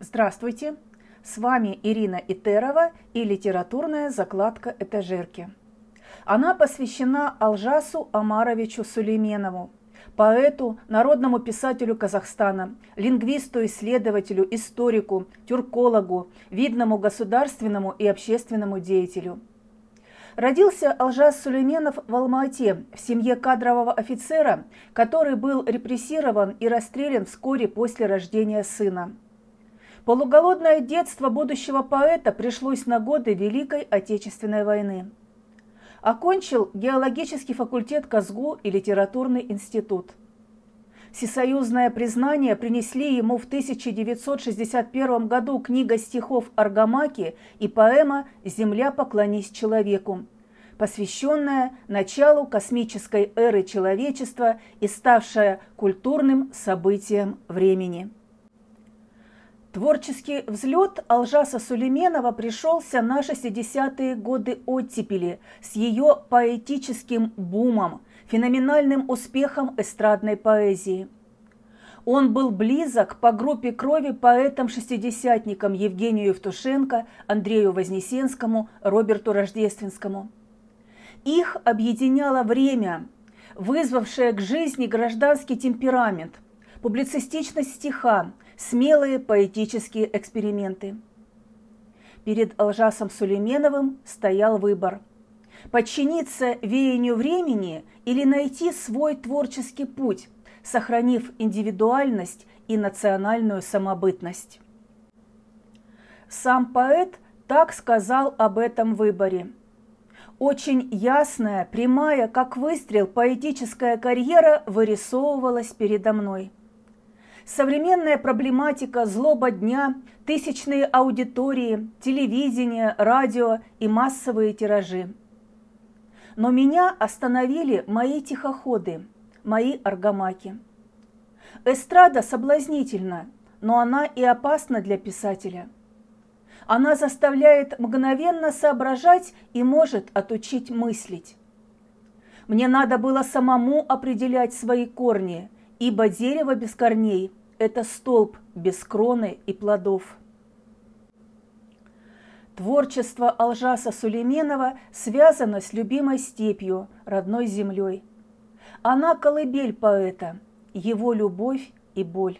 Здравствуйте! С вами Ирина Итерова и литературная закладка «Этажерки». Она посвящена Алжасу Амаровичу Сулейменову, поэту, народному писателю Казахстана, лингвисту, исследователю, историку, тюркологу, видному государственному и общественному деятелю. Родился Алжас Сулейменов в Алма-Ате в семье кадрового офицера, который был репрессирован и расстрелян вскоре после рождения сына. Полуголодное детство будущего поэта пришлось на годы Великой Отечественной войны. Окончил геологический факультет КАЗГУ и литературный институт. Всесоюзное признание принесли ему в 1961 году книга стихов Аргамаки и поэма «Земля, поклонись человеку», посвященная началу космической эры человечества и ставшая культурным событием времени. Творческий взлет Алжаса Сулейменова пришелся на 60-е годы оттепели с ее поэтическим бумом, феноменальным успехом эстрадной поэзии. Он был близок по группе крови поэтам-шестидесятникам Евгению Евтушенко, Андрею Вознесенскому, Роберту Рождественскому. Их объединяло время, вызвавшее к жизни гражданский темперамент, публицистичность стиха, смелые поэтические эксперименты. Перед Алжасом Сулейменовым стоял выбор – подчиниться веянию времени или найти свой творческий путь, сохранив индивидуальность и национальную самобытность. Сам поэт так сказал об этом выборе. Очень ясная, прямая, как выстрел, поэтическая карьера вырисовывалась передо мной – Современная проблематика злоба дня, тысячные аудитории, телевидение, радио и массовые тиражи. Но меня остановили мои тихоходы, мои аргамаки. Эстрада соблазнительна, но она и опасна для писателя. Она заставляет мгновенно соображать и может отучить мыслить. Мне надо было самому определять свои корни, ибо дерево без корней это столб без кроны и плодов. Творчество Алжаса Сулейменова связано с любимой степью, родной землей. Она колыбель поэта, его любовь и боль.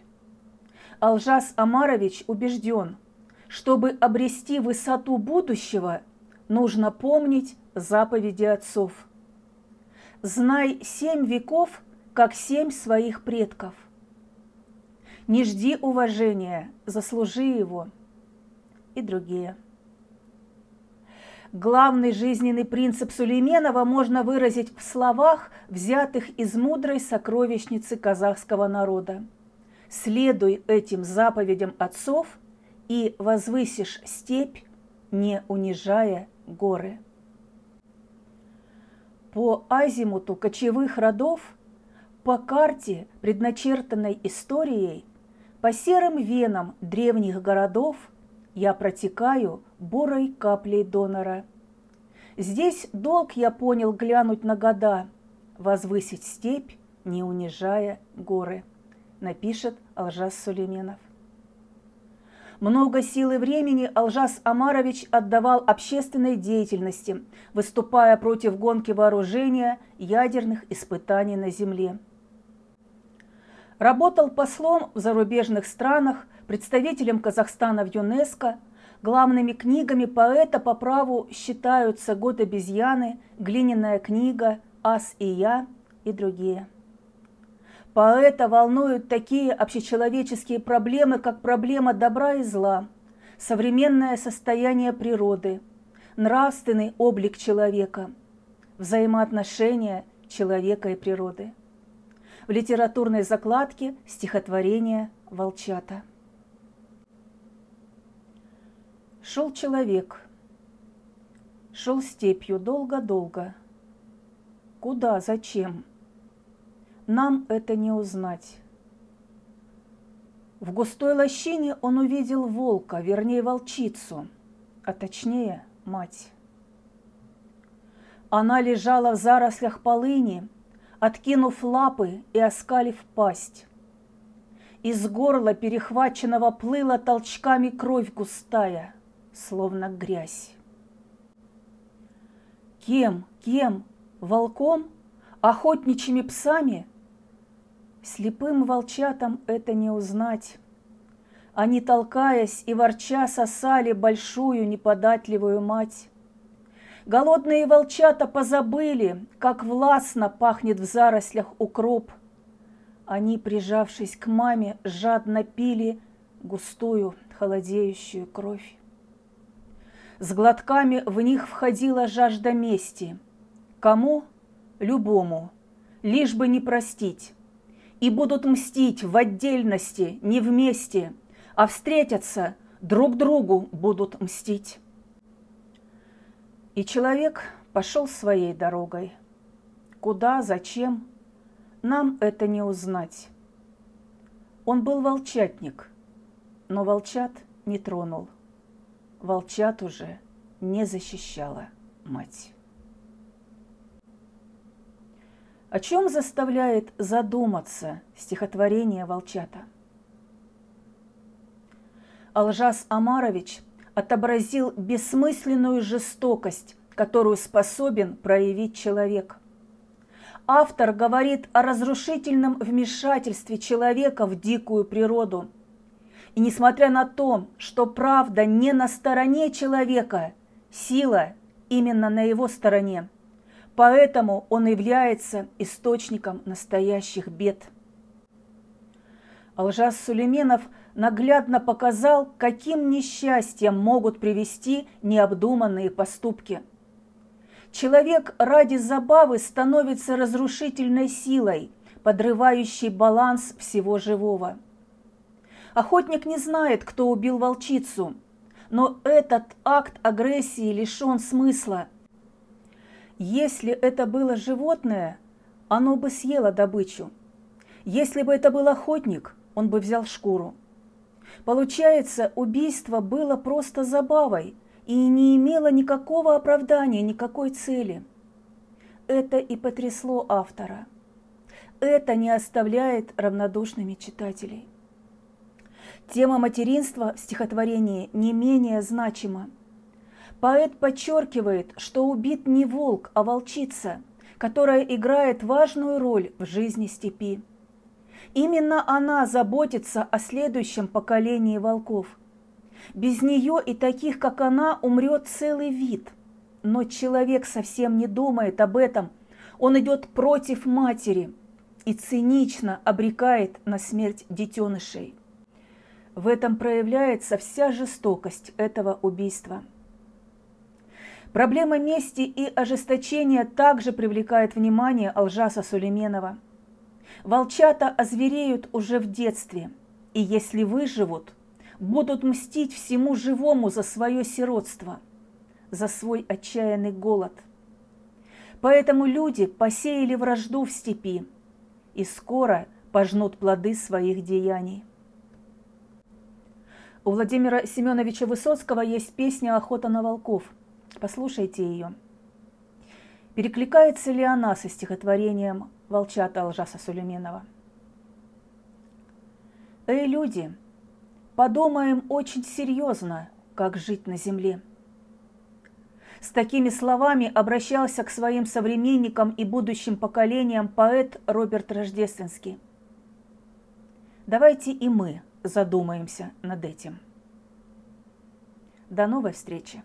Алжас Амарович убежден, чтобы обрести высоту будущего, нужно помнить заповеди отцов. Знай семь веков, как семь своих предков – не жди уважения, заслужи его. И другие. Главный жизненный принцип Сулейменова можно выразить в словах, взятых из мудрой сокровищницы казахского народа. «Следуй этим заповедям отцов и возвысишь степь, не унижая горы». По азимуту кочевых родов, по карте, предначертанной историей, по серым венам древних городов я протекаю бурой каплей донора. Здесь долг я понял глянуть на года, возвысить степь, не унижая горы, напишет Алжас Сулейменов. Много сил и времени Алжас Амарович отдавал общественной деятельности, выступая против гонки вооружения ядерных испытаний на Земле – Работал послом в зарубежных странах, представителем Казахстана в ЮНЕСКО. Главными книгами поэта по праву считаются «Год обезьяны», «Глиняная книга», «Ас и я» и другие. Поэта волнуют такие общечеловеческие проблемы, как проблема добра и зла, современное состояние природы, нравственный облик человека, взаимоотношения человека и природы в литературной закладке стихотворение «Волчата». Шел человек, шел степью долго-долго. Куда, зачем? Нам это не узнать. В густой лощине он увидел волка, вернее волчицу, а точнее мать. Она лежала в зарослях полыни, откинув лапы и оскалив пасть. Из горла перехваченного плыла толчками кровь густая, словно грязь. Кем, кем, волком, охотничьими псами? Слепым волчатам это не узнать. Они, толкаясь и ворча, сосали большую неподатливую мать. Голодные волчата позабыли, как властно пахнет в зарослях укроп. Они, прижавшись к маме, жадно пили густую холодеющую кровь. С глотками в них входила жажда мести. Кому? Любому. Лишь бы не простить. И будут мстить в отдельности, не вместе – а встретятся, друг другу будут мстить. И человек пошел своей дорогой. Куда, зачем, нам это не узнать. Он был волчатник, но волчат не тронул. Волчат уже не защищала мать. О чем заставляет задуматься стихотворение «Волчата»? Алжас Амарович отобразил бессмысленную жестокость, которую способен проявить человек. Автор говорит о разрушительном вмешательстве человека в дикую природу. И несмотря на то, что правда не на стороне человека, сила именно на его стороне, поэтому он является источником настоящих бед. Алжас Сулейменов – наглядно показал, каким несчастьем могут привести необдуманные поступки. Человек ради забавы становится разрушительной силой, подрывающей баланс всего живого. Охотник не знает, кто убил волчицу, но этот акт агрессии лишен смысла. Если это было животное, оно бы съело добычу. Если бы это был охотник, он бы взял шкуру. Получается, убийство было просто забавой и не имело никакого оправдания, никакой цели. Это и потрясло автора. Это не оставляет равнодушными читателей. Тема материнства в стихотворении не менее значима. Поэт подчеркивает, что убит не волк, а волчица, которая играет важную роль в жизни степи. Именно она заботится о следующем поколении волков. Без нее и таких, как она, умрет целый вид. Но человек совсем не думает об этом. Он идет против матери и цинично обрекает на смерть детенышей. В этом проявляется вся жестокость этого убийства. Проблема мести и ожесточения также привлекает внимание Алжаса Сулейменова – Волчата озвереют уже в детстве, и если выживут, будут мстить всему живому за свое сиротство, за свой отчаянный голод. Поэтому люди посеяли вражду в степи и скоро пожнут плоды своих деяний. У Владимира Семеновича Высоцкого есть песня «Охота на волков». Послушайте ее. Перекликается ли она со стихотворением волчата Алжаса Сулейменова. Эй, люди, подумаем очень серьезно, как жить на земле. С такими словами обращался к своим современникам и будущим поколениям поэт Роберт Рождественский. Давайте и мы задумаемся над этим. До новой встречи!